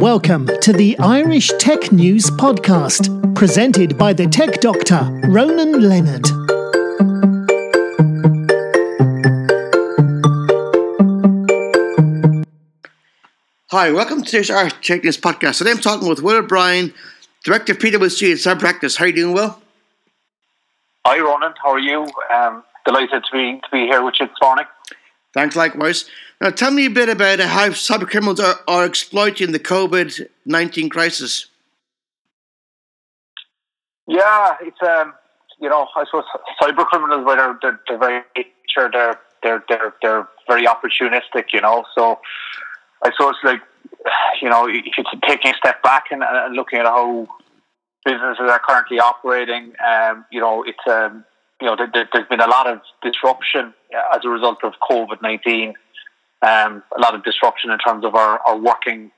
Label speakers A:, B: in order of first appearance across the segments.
A: Welcome to the Irish Tech News Podcast, presented by the tech doctor, Ronan Leonard.
B: Hi, welcome to this Irish Tech News Podcast. Today I'm talking with Will O'Brien, Director of PwC at Cyber Practice. How are you doing, Will?
C: Hi, Ronan. How are you? Um, delighted to be to be here with you this morning.
B: Thanks, likewise. Now, tell me a bit about how cyber criminals are, are exploiting the COVID 19 crisis.
C: Yeah, it's, um, you know, I suppose cyber criminals, they're, they're, they're very nature, they're, they're, they're, they're very opportunistic, you know. So I suppose, like, you know, if you're taking a step back and, and looking at how businesses are currently operating, um, you know, it's, um, you know, there, has been a lot of disruption as a result of COVID 19 um, a lot of disruption in terms of our, our working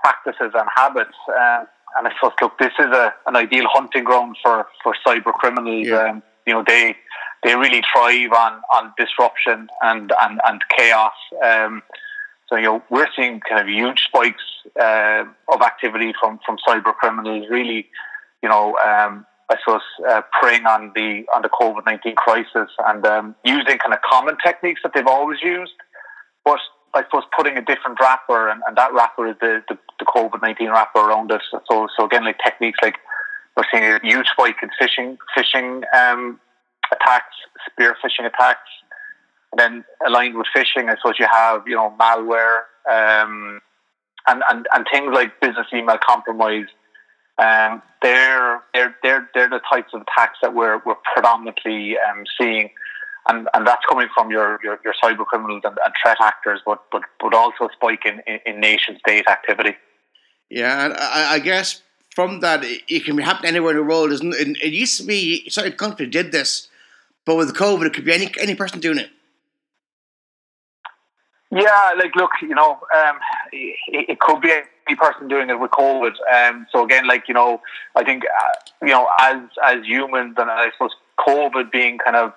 C: practices and habits. Uh, and I thought, look, this is a, an ideal hunting ground for, for cyber criminals. Yeah. Um, you know, they they really thrive on, on disruption and, and, and chaos. Um, so, you know, we're seeing kind of huge spikes uh, of activity from, from cyber criminals, really, you know, um, I suppose, uh, preying on the on the COVID nineteen crisis and um, using kind of common techniques that they've always used, but I suppose putting a different wrapper, and, and that wrapper is the, the, the COVID nineteen wrapper around it. So so again, like techniques like we're seeing a huge spike in phishing phishing um, attacks, spear phishing attacks. And then aligned with phishing, I suppose you have you know malware um, and, and and things like business email compromise. Um, they're they're they're they're the types of attacks that we're we're predominantly um, seeing and and that's coming from your your, your cyber criminals and, and, threat actors, but but but also spike in, in, in nation state activity.
B: Yeah, and I, I, guess from that it can happen anywhere in the world. Isn't it? It used to be certain countries did this, but with COVID, it could be any any person doing it.
C: Yeah, like look, you know, um, it, it, could be any person doing it with COVID. Um, so again, like you know, I think uh, you know, as as humans, and I suppose COVID being kind of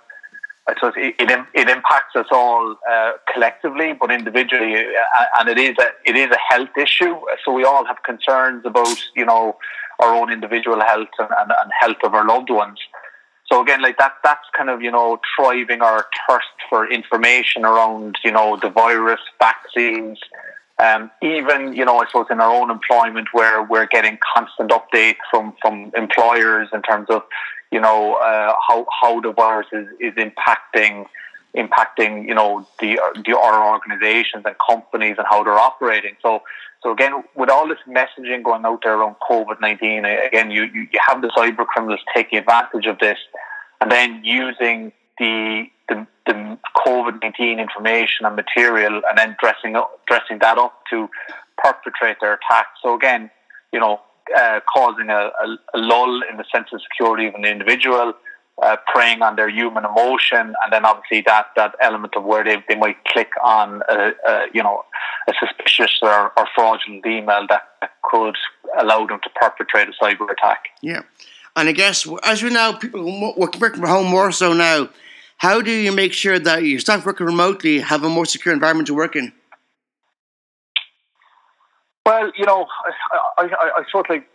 C: I suppose it, it, it impacts us all uh, collectively, but individually, uh, and it is a it is a health issue. So we all have concerns about you know our own individual health and, and, and health of our loved ones. So again, like that, that's kind of you know driving our thirst for information around you know the virus, vaccines, um, even you know I suppose in our own employment where we're getting constant updates from from employers in terms of you know uh, how how the virus is, is impacting impacting you know the the our organizations and companies and how they're operating. So so again, with all this messaging going out there around COVID nineteen, again you, you you have the cyber criminals taking advantage of this, and then using the the, the COVID nineteen information and material, and then dressing up, dressing that up to perpetrate their attack. So again, you know, uh, causing a, a, a, lull in the sense of security of an individual, uh, preying on their human emotion, and then obviously that, that element of where they, they might click on a, a you know a suspicious or, or fraudulent email that could allow them to perpetrate a cyber attack.
B: Yeah, and I guess as we now people working from home more so now, how do you make sure that your staff working remotely have a more secure environment to work in?
C: Well, you know, I, I, I sort of like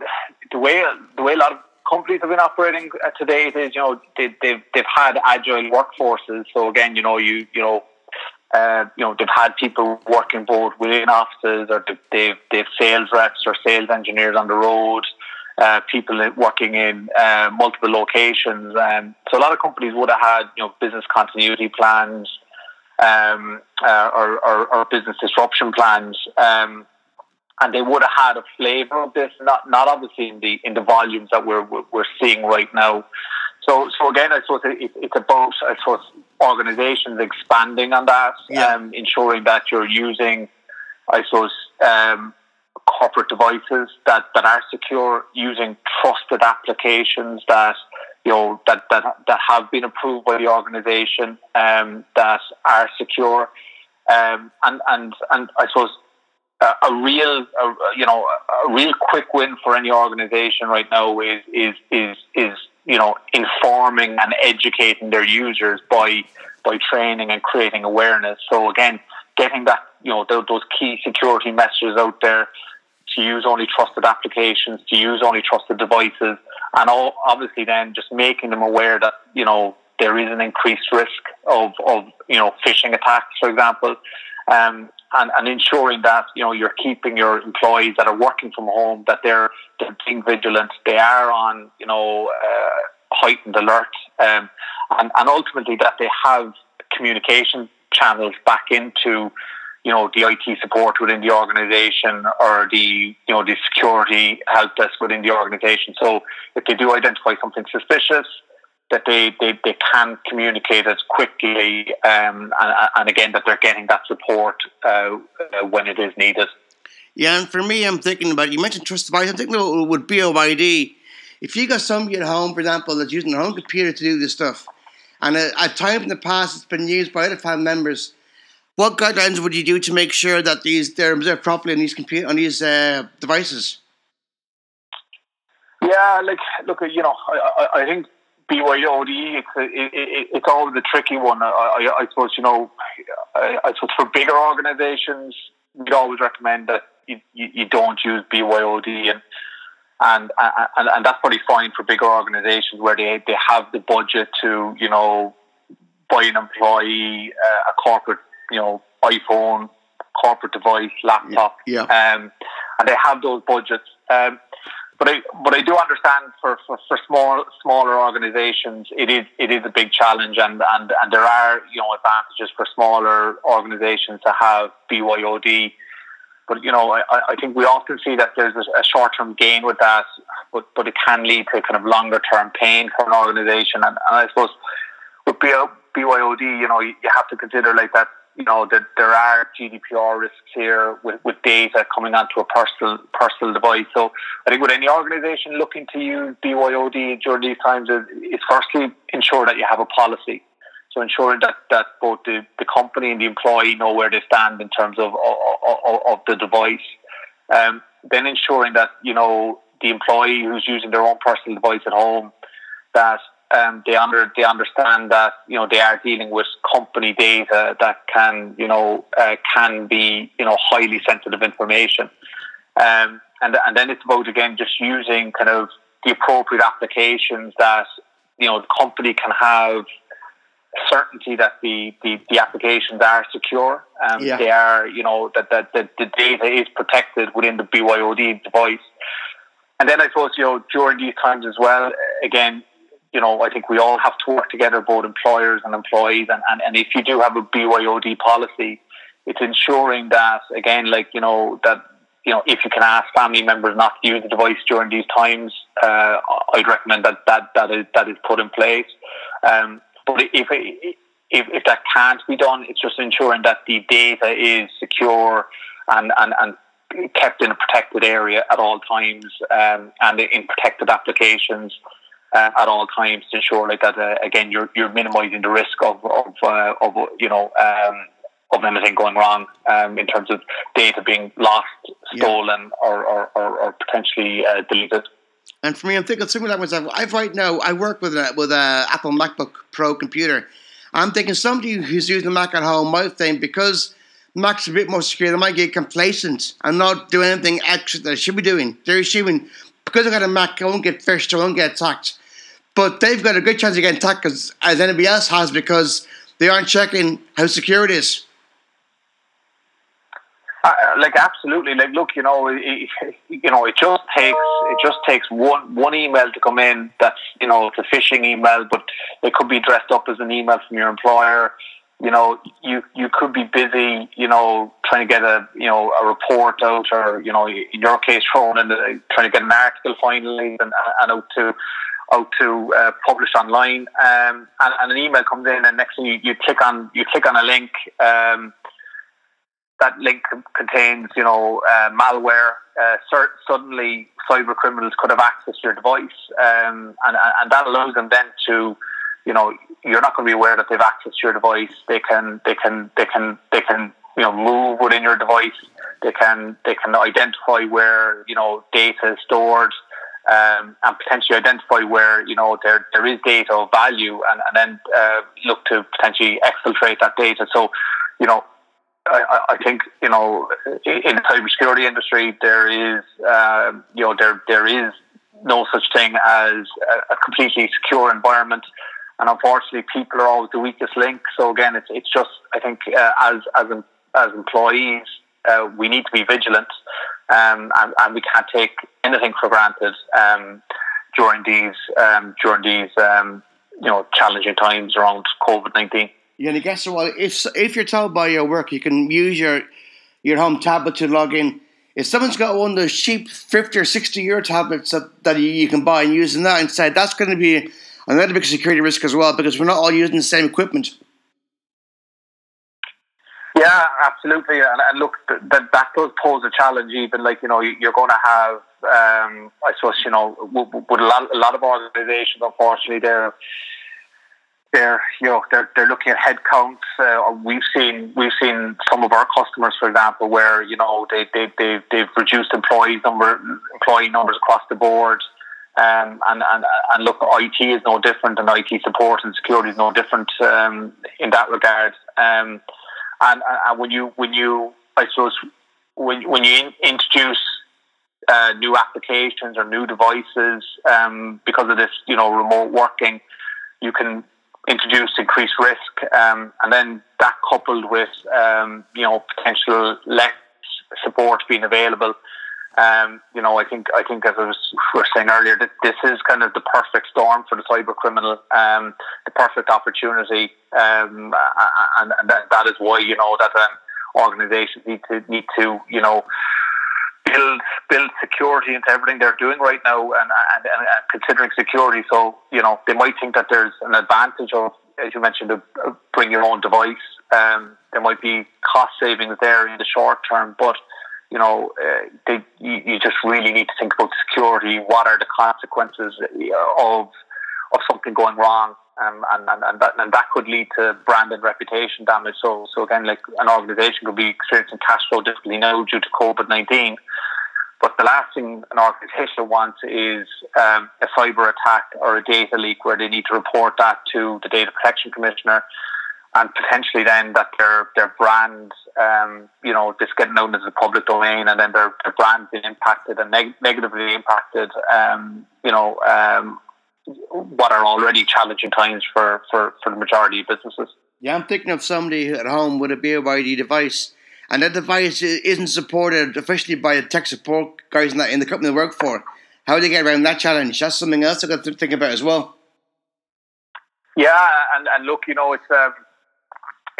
C: the way the way a lot of companies have been operating to date is, you know, they, they've they've had agile workforces. So again, you know, you you know, uh, you know, they've had people working both within offices, or they've they've sales reps or sales engineers on the road, uh, people working in uh, multiple locations. Um, so a lot of companies would have had, you know, business continuity plans, um, uh, or, or, or business disruption plans. Um, and they would have had a flavour of this, not not obviously in the in the volumes that we're we're seeing right now. So so again, I suppose it, it's about I suppose organisations expanding on that, yeah. um, ensuring that you're using, I suppose, um, corporate devices that, that are secure, using trusted applications that you know that that that have been approved by the organisation, um, that are secure, um, and and and I suppose a real, a, you know, a real quick win for any organization right now is is is is you know informing and educating their users by by training and creating awareness. So again, getting that you know those key security messages out there, to use only trusted applications, to use only trusted devices, and all, obviously then just making them aware that you know there is an increased risk of, of you know phishing attacks, for example, um, and, and ensuring that you know you're keeping your employees that are working from home that they're, they're being vigilant, they are on you know uh, heightened alert, um, and, and ultimately that they have communication channels back into you know the IT support within the organisation or the you know the security help desk within the organisation. So if they do identify something suspicious, that they, they, they can communicate as quickly um, and, and, again that they're getting that support uh, uh, when it is needed.
B: Yeah, and for me, I'm thinking about you mentioned trust device. I'm thinking about with BYOD. If you got somebody at home, for example, that's using their own computer to do this stuff, and at times in the past it's been used by other family members, what guidelines would you do to make sure that these they're observed properly on these computer on these uh, devices?
C: Yeah, like look, you know, I, I, I think BYOD, it's a, it, it's always a tricky one. I, I, I suppose you know, I, I, suppose for bigger organisations, we'd always recommend that you, you, you don't use BYOD, and, and and and that's probably fine for bigger organisations where they they have the budget to you know buy an employee uh, a corporate you know iPhone, corporate device, laptop,
B: yeah, yeah.
C: Um, and they have those budgets. Um, but I but I do understand for, for, for small smaller organisations it is it is a big challenge and, and, and there are you know advantages for smaller organisations to have BYOD. But you know I, I think we often see that there's a short term gain with that, but but it can lead to kind of longer term pain for an organisation. And, and I suppose with BYOD, you know you have to consider like that you know that there are GDPR risks here with, with data coming onto a personal personal device. So I think with any organisation looking to use BYOD during these times is, is firstly ensure that you have a policy. So ensuring that, that both the, the company and the employee know where they stand in terms of of, of, the device. Um, then ensuring that you know the employee who's using their own personal device at home that um, they under they understand that you know they are dealing with company data that can you know uh, can be you know highly sensitive information, um, and and then it's about again just using kind of the appropriate applications that you know the company can have certainty that the, the, the applications are secure. Um, yeah. They are, you know, that, that, that the data is protected within the BYOD device. And then I suppose, you know, during these times as well, again, you know, I think we all have to work together, both employers and employees. And, and, and if you do have a BYOD policy, it's ensuring that, again, like, you know, that, you know, if you can ask family members not to use the device during these times, uh, I'd recommend that that, that, is, that is put in place. Um, but if, if, if that can't be done, it's just ensuring that the data is secure and, and, and kept in a protected area at all times um, and in protected applications uh, at all times to ensure like that uh, again you're you're minimizing the risk of of, uh, of you know um, of anything going wrong um, in terms of data being lost, stolen, yeah. or, or, or, or, potentially uh, deleted.
B: And for me, I'm thinking similar like myself. I've right now I work with a with a Apple MacBook Pro computer. I'm thinking somebody who's using the Mac at home might think because Mac's a bit more secure, they might get complacent and not do anything extra that they should be doing. They're assuming because I've got a Mac, I won't get phished, I won't get attacked. But they've got a good chance of getting attacked as, as anybody else has because they aren't checking how secure it is.
C: Uh, like absolutely, like look, you know, it, you know, it just takes it just takes one one email to come in that's you know it's a phishing email, but it could be dressed up as an email from your employer. You know, you you could be busy, you know, trying to get a you know a report out, or you know, in your case, the, trying to get an article finally and, and out to out to uh, publish online, um, and, and, an email comes in, and next thing you, you click on you click on a link. Um, that link contains, you know, uh, malware. Uh, cert- suddenly, cyber criminals could have access to your device, um, and and that allows them then to, you know, you're not going to be aware that they've accessed your device. They can they can they can they can you know move within your device. They can they can identify where you know data is stored um, and potentially identify where you know there there is data of value, and, and then uh, look to potentially exfiltrate that data. So, you know, I, I, think you know in the cybersecurity industry there is uh, you know there there is no such thing as a, a, completely secure environment, and unfortunately people are always the weakest link. So again, it's it's just I think uh, as as as employees uh, we need to be vigilant, um, and, and we can't take anything for granted um, during these um, during these um, you know challenging times around COVID nineteen.
B: And I guess well, if if you're told by your work you can use your your home tablet to log in. If someone's got one of those cheap fifty or sixty euro tablets that, that you, can buy and using that instead, that's going to be another big security risk as well because we're not all using the same equipment.
C: Yeah, absolutely, and, and look, that that does pose a challenge. Even like you know, you're going to have, um, I suppose you know, with a lot, a lot of organisations, unfortunately, they're they're you know they're they're looking at headcounts. Uh, we've seen we've seen some of our customers, for example, where you know they they they they've reduced employee number employee numbers across the board. Um, and, and and look, IT is no different, and IT support and security is no different um, in that regard. Um, and, and when you when you I suppose when when you in, introduce uh, new applications or new devices um, because of this, you know, remote working, you can introduce increased risk, um, and then that coupled with um, you know potential less support being available. Um, you know, I think I think as I was, we were saying earlier, that this is kind of the perfect storm for the cyber criminal, um, the perfect opportunity, um, and, and that, is why you know that um, organisations need to need to you know build build security into everything they're doing right now, and, and, and considering security. So you know they might think that there's an advantage of, as you mentioned, to bring your own device. Um, there might be cost savings there in the short term, but you know uh, they, you, you just really need to think about security. What are the consequences of of something going wrong? Um, and, and, and, that, and that could lead to brand and reputation damage. So, so again, like an organisation could be experiencing cash flow difficulty now due to COVID nineteen. But the last thing an organisation wants is um, a cyber attack or a data leak where they need to report that to the data protection commissioner, and potentially then that their their brand, um, you know, this getting out into the public domain, and then their, their brand being impacted and neg- negatively impacted, um, you know, um, what are already challenging times for, for, for the majority of businesses.
B: Yeah, I'm thinking of somebody at home with a BYD device, and that device isn't supported officially by the tech support guys in, that, in the company they work for. How do they get around that challenge? That's something else I've got to think about as well.
C: Yeah, and, and look, you know, it's um,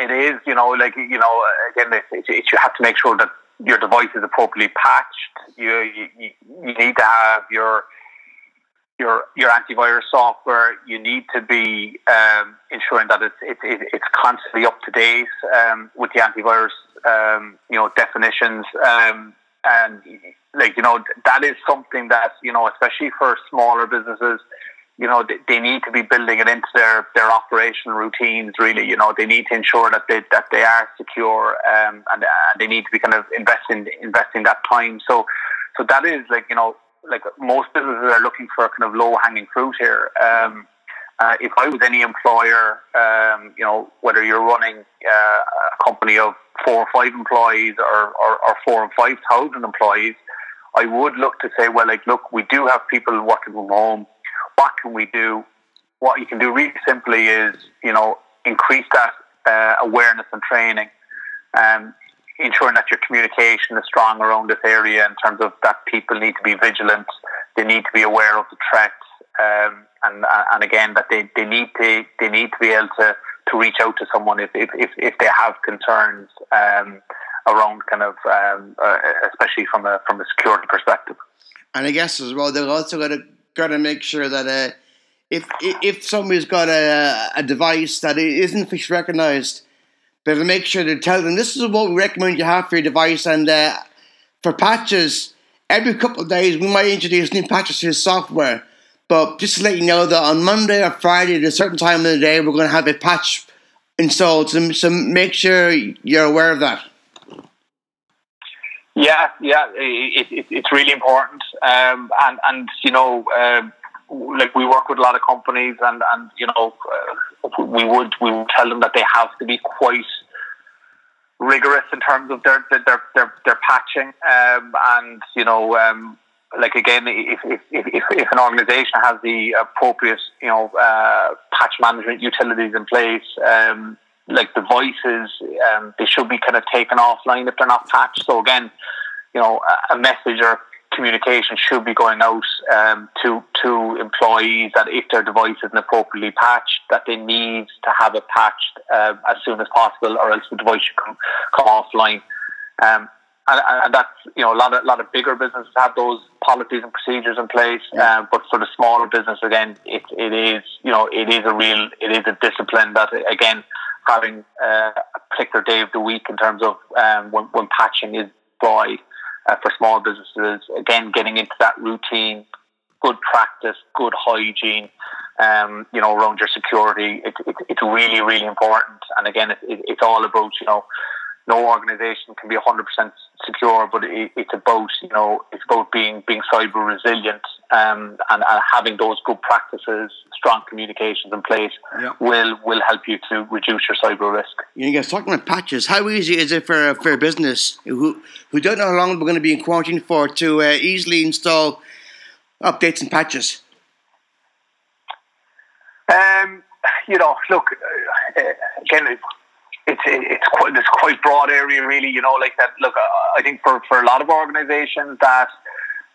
C: it is, you know, like you know, again, it, it, it, you have to make sure that your device is appropriately patched. You, you you need to have your your your antivirus software. You need to be um, ensuring that it's it, it, it's constantly up to date um, with the antivirus, um, you know, definitions. Um, and like you know, that is something that you know, especially for smaller businesses, you know, they, they need to be building it into their their operational routines. Really, you know, they need to ensure that they that they are secure, um, and uh, they need to be kind of investing investing that time. So, so that is like you know like most businesses are looking for kind of low hanging fruit here. Um, uh, if I was any employer, um, you know, whether you're running uh, a company of four or five employees or, or, or four or five thousand employees, I would look to say, well, like, look, we do have people working from home. What can we do? What you can do really simply is, you know, increase that uh, awareness and training. Um, ensuring that your communication is strong around this area in terms of that people need to be vigilant, they need to be aware of the threats, um, and and again that they, they need to they need to be able to, to reach out to someone if if, if, if they have concerns um, around kind of um, uh, especially from a from a security perspective.
B: And I guess as well they've also got to got to make sure that. Uh, if, if somebody's got a, a device that isn't fish recognized, but to make sure to tell them this is what we recommend you have for your device. And uh, for patches, every couple of days we might introduce new patches to the software. But just to let you know that on Monday or Friday at a certain time of the day, we're going to have a patch installed. So, so make sure you're aware of that.
C: Yeah, yeah, it, it, it's really important, um, and and you know, um, like we work with a lot of companies, and and you know, uh, we would we would tell them that they have to be quite rigorous in terms of their their their, their patching, um, and you know, um, like again, if if, if, if an organisation has the appropriate you know uh, patch management utilities in place. Um, like the voices, um, they should be kind of taken offline if they're not patched. So again, you know, a message or communication should be going out um, to to employees that if their device isn't appropriately patched, that they need to have it patched uh, as soon as possible, or else the device should come come offline. Um, and, and, that's you know a lot of a lot of bigger businesses have those policies and procedures in place, yeah. uh, but for the smaller business, again, it it is you know it is a real it is a discipline that again having uh, a particular day of the week in terms of um, when, when patching is deployed uh, for small businesses. Again, getting into that routine, good practice, good hygiene, um, you know, around your security. It, it, it's really, really important. And again, it, it's all about, you know, no organization can be 100% secure, but it, it's about you know it's about being being cyber resilient um, and, and, having those good practices, strong communications in place yeah. will will help you to reduce your cyber risk.
B: You guys talking about patches. How easy is it for for a business who who don't know how long we're going to be in quarantine for to uh, easily install updates and patches?
C: Um, you know, look uh, again it's it's quite it's quite broad area really you know like that. Look I think for, for a lot of organizations that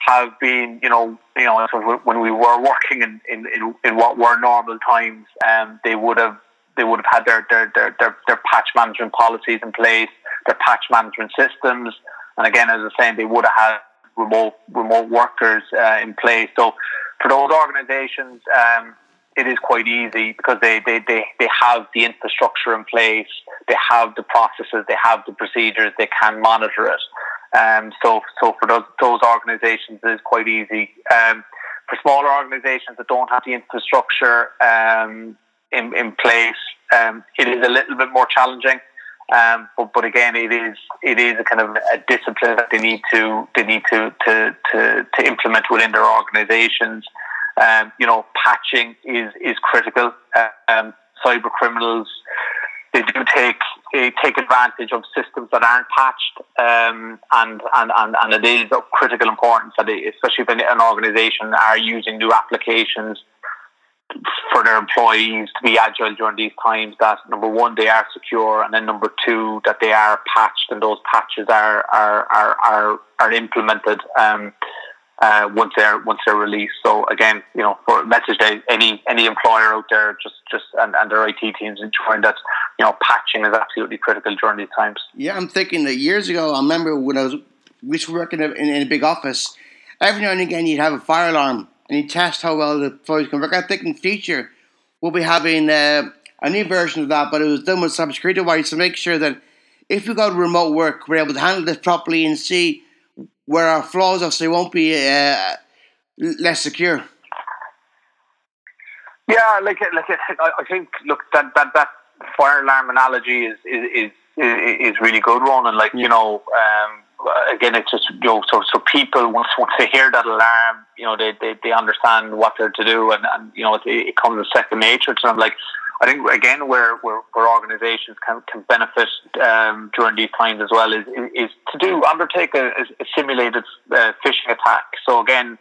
C: have been you know you know when we were working in, in, in, in what were normal times um, they would have they would have had their, their, their, their, their patch management policies in place their patch management systems. And again as I was saying they would have had remote remote workers uh, in place. So for those organizations um, it is quite easy because they, they, they, they have the infrastructure in place, they have the processes, they have the procedures, they can monitor it. Um, so, so for those, those organizations, it is quite easy. Um, for smaller organizations that don't have the infrastructure um, in, in place, um, it is a little bit more challenging. Um, but, but again, it is it is a kind of a discipline that they need to they need to to, to, to implement within their organizations. Um, you know, patching is is critical. Um, cyber criminals they do take they take advantage of systems that aren't patched, um, and, and, and, and it is of critical importance that, they, especially if an organisation are using new applications for their employees to be agile during these times. That number one, they are secure, and then number two, that they are patched, and those patches are are are are, are implemented. Um, uh, once they're once they're released. So again, you know, for message day, any any employer out there, just just and, and their IT teams ensuring that you know patching is absolutely critical during these times.
B: Yeah, I'm thinking that years ago, I remember when I was we were working in, in a big office. Every now and again, you'd have a fire alarm and you test how well the employees can work. I think in future we'll be having uh, a new version of that, but it was done with cybersecurity wise to make sure that if we go to remote work, we're able to handle this properly and see where our flaws are, so they won't be uh, less secure.
C: Yeah, like like I think look that that that fire alarm analogy is is is, is really good one, and like yeah. you know. Um, again, it's just you know, so so people once once they hear that alarm, you know, they they, they understand what they're to do, and, and you know, it, it comes as second nature to them. Like I think again where where, where organisations can, can benefit um, during these times as well is is to do undertake a, a simulated uh, phishing attack. So again,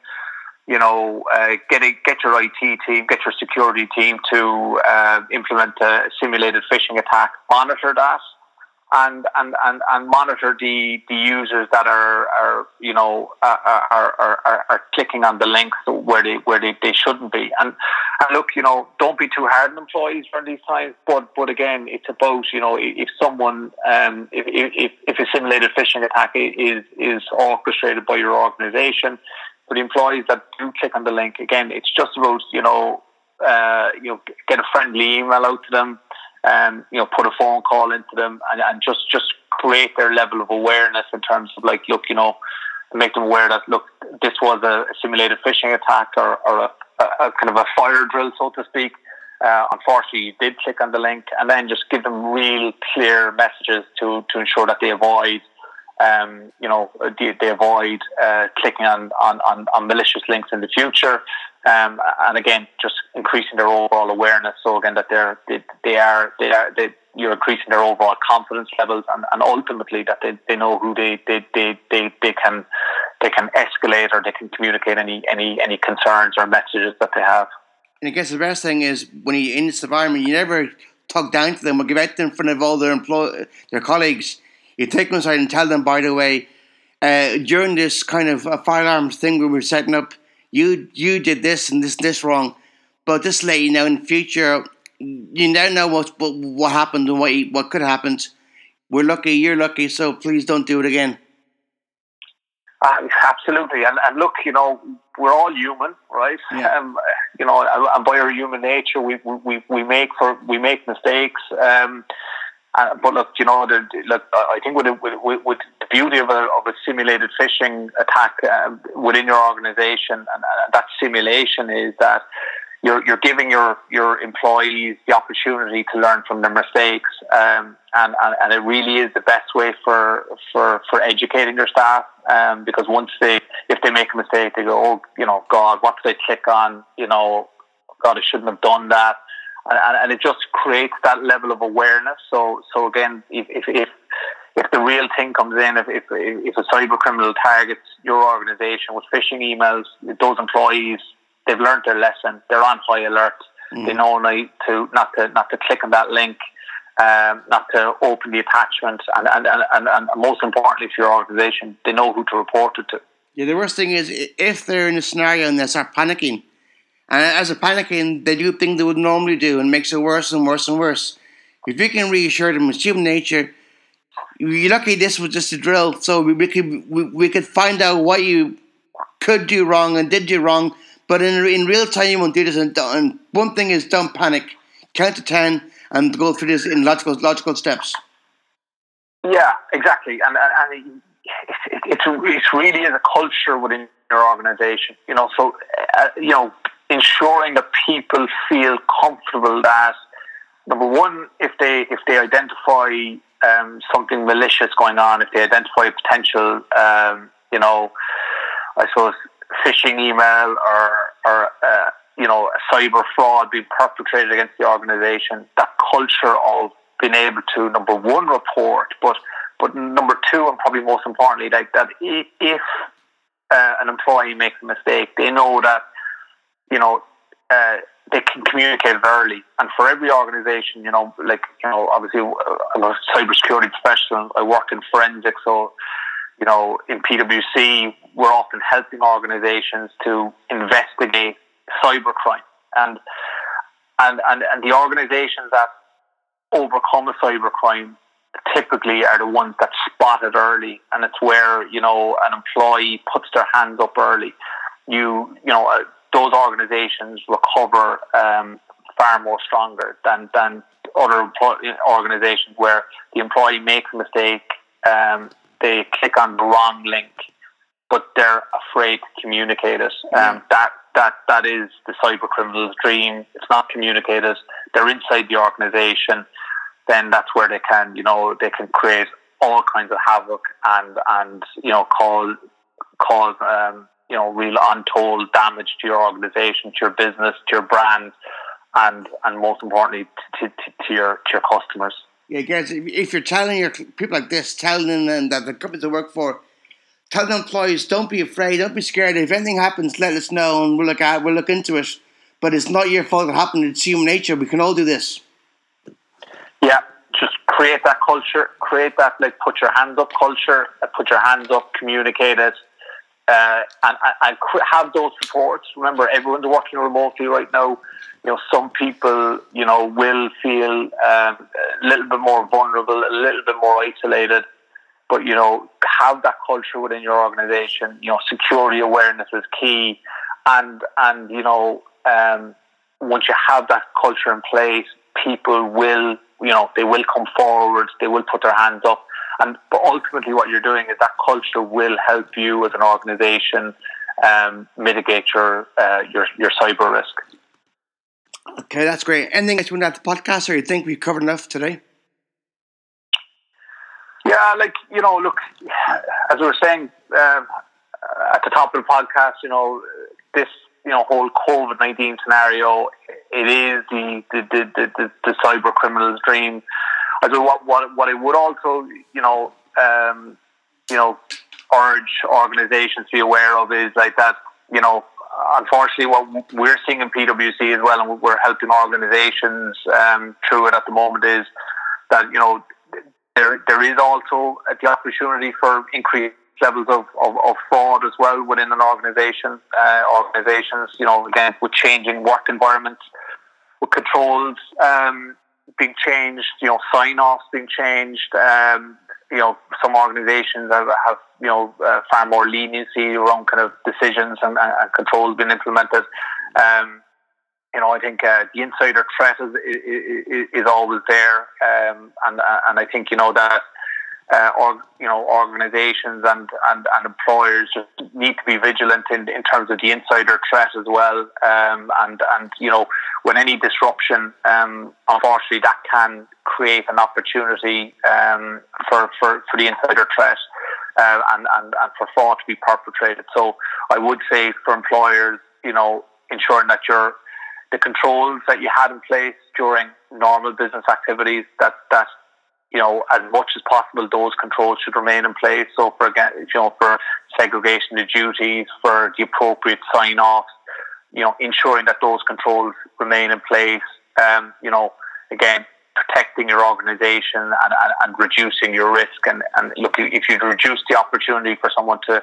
C: you know, uh, get a, get your IT team, get your security team to uh, implement a simulated phishing attack. Monitor that and and and, and monitor the, the users that are, are you know are, are, are, are clicking on the links where they where they, they shouldn't be. And and look you know don't be too hard on employees during these times but but again it's about you know if someone um, if, if, if a simulated phishing attack is is orchestrated by your organization for the employees that do click on the link again it's just about you know uh, you know get a friendly email out to them um, you know, put a phone call into them and, and just, just create their level of awareness in terms of like, look, you know, make them aware that, look, this was a simulated phishing attack or, or a, a, kind of a fire drill, so to speak. Uh, unfortunately, you did click on the link, and then just give them real clear messages to, to ensure that they avoid, um, you know, they, they avoid uh, clicking on, on, on, on malicious links in the future. Um, and again, just increasing their overall awareness. So again, that they're they, they are they are they, you're increasing their overall confidence levels, and, and ultimately that they, they know who they, they, they, they, they can they can escalate or they can communicate any any any concerns or messages that they have.
B: And I guess the best thing is when you're in this environment, you never talk down to them or give out in front of all their employ their colleagues. You take them aside and tell them, by the way, uh, during this kind of uh, fire thing we were setting up, you you did this and this and this wrong. But just let you know in the future, you never know what what, what happened and what what could have happened. We're lucky, you're lucky, so please don't do it again.
C: Uh, absolutely, and and look, you know, we're all human, right?
B: Yeah.
C: Um, you know, and by our human nature, we we we make for we make mistakes. Um, uh, but look, you know, the, look, I think with, with, with the beauty of a, of a simulated phishing attack uh, within your organization, and that simulation is that you're, you're giving your, your employees the opportunity to learn from their mistakes. Um, and, and, and, it really is the best way for, for, for educating your staff. Um, because once they, if they make a mistake, they go, oh, you know, God, what did I click on? You know, God, I shouldn't have done that. And, and it just creates that level of awareness. So, so again, if, if, if if the real thing comes in, if, if, if a cyber criminal targets your organization with phishing emails, those employees they've learned their lesson. They're on high alert. Mm. They know not to not to not to click on that link, um, not to open the attachment, and and, and, and most importantly for your organisation, they know who to report it to.
B: Yeah, the worst thing is if they're in a scenario and they start panicking, and as they're panicking, they do things they would normally do, and makes it worse and worse and worse. If you can reassure them, it's human nature. You're lucky this was just a drill, so we, we could we, we could find out what you could do wrong and did do wrong, but in, in real time, you won't do this. And, and one thing is don't panic. Count to 10 and go through this in logical, logical steps.
C: Yeah, exactly. And, and, and it, it's, it's really is a culture within your organization. You know, so, uh, you know, ensuring that people feel comfortable that, number one, if they, if they identify um, something malicious going on, if they identify a potential, um, you know, I suppose phishing email or or uh, you know a cyber fraud being perpetrated against the organisation, that culture of being able to number one report, but but number two and probably most importantly, like that if uh, an employee makes a mistake, they know that you know. Uh, they can communicate early, and for every organisation, you know, like you know, obviously, I'm a cybersecurity professional. I work in forensics, so you know, in PwC, we're often helping organizations to investigate cybercrime. And, and, and, and the organizations that overcome a cybercrime typically are the ones that spot it early. And it's where, you know, an employee puts their hands up early. You, you know, uh, those organizations recover um, far more stronger than, than other organizations where the employee makes a mistake, um, they click on the wrong link, but they're afraid to communicate it. Um, that that that is the cyber criminal's dream. It's not communicated. They're inside the organisation. Then that's where they can, you know, they can create all kinds of havoc and and you know cause cause um, you know real untold damage to your organisation, to your business, to your brand, and and most importantly to, to, to your to your customers
B: yeah, guys, if you're telling your people like this, telling them that the companies they work for, tell the employees, don't be afraid, don't be scared. If anything happens, let us know, and we'll look at, we'll look into it. But it's not your fault it happened. It's human nature. We can all do this.
C: Yeah, just create that culture, create that like put your hands up culture, uh, put your hands up, communicate it, uh, and, and have those supports. Remember, everyone's working remotely right now you know, some people, you know, will feel um, a little bit more vulnerable, a little bit more isolated. But you know, have that culture within your organization. You know, security awareness is key, and and you know, um, once you have that culture in place, people will, you know, they will come forward. They will put their hands up, and but ultimately, what you're doing is that culture will help you as an organization um, mitigate your uh, your your cyber risk.
B: Okay, that's great. Anything else you want to add to the podcast, or you think we've covered enough today?
C: Yeah, like you know, look, as we were saying um, at the top of the podcast, you know, this you know whole COVID nineteen scenario, it is the the, the, the, the cyber criminal's dream. I what, what what I would also you know um, you know urge organisations to be aware of is like that you know unfortunately what we're seeing in PwC as well, and we're helping organisations um, through it at the moment is that you know there there is also the opportunity for increased levels of, of, of fraud as well within an organisation. Uh, organisations, you know, again with changing work environments, with controls um, being changed, you know, sign offs being changed. Um, you know, some organisations have, have you know uh, far more leniency around kind of decisions and, and controls being implemented. Um, you know, I think uh, the insider threat is, is, is always there, um, and and I think you know that uh, or you know organisations and, and, and employers just need to be vigilant in, in terms of the insider threat as well. Um, and and you know when any disruption, um, unfortunately, that can create an opportunity um, for, for for the insider threat. Uh, and, and, and for fraud to be perpetrated. So I would say for employers, you know, ensuring that your the controls that you had in place during normal business activities that that you know as much as possible those controls should remain in place. So for you know for segregation of duties, for the appropriate sign offs, you know ensuring that those controls remain in place. Um, you know again protecting your organization and, and, and reducing your risk. And, and look, if you reduce the opportunity for someone to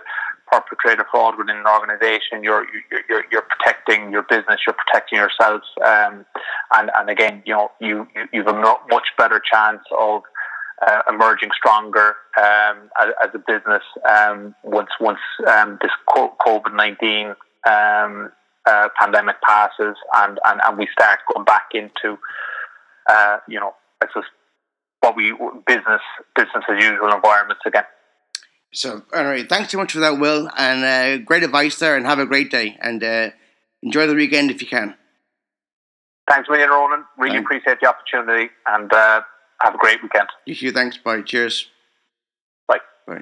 C: perpetrate a fraud within an organization, you're, you're, you're protecting your business, you're protecting yourself. Um, and, and again, you know, you, you have a much better chance of uh, emerging stronger um, as, as, a business um, once once um, this COVID nineteen um, uh, pandemic passes and, and, and we start going back into uh, you know, it's just what we business business as usual environments again.
B: So, all right, thanks so much for that, Will, and uh, great advice there. And have a great day, and uh, enjoy the weekend if you can.
C: Thanks, million, Ronan. Really Thanks. appreciate the opportunity, and uh, have a great weekend.
B: You too. Thanks. Bye. Cheers.
C: Bye.
B: Bye.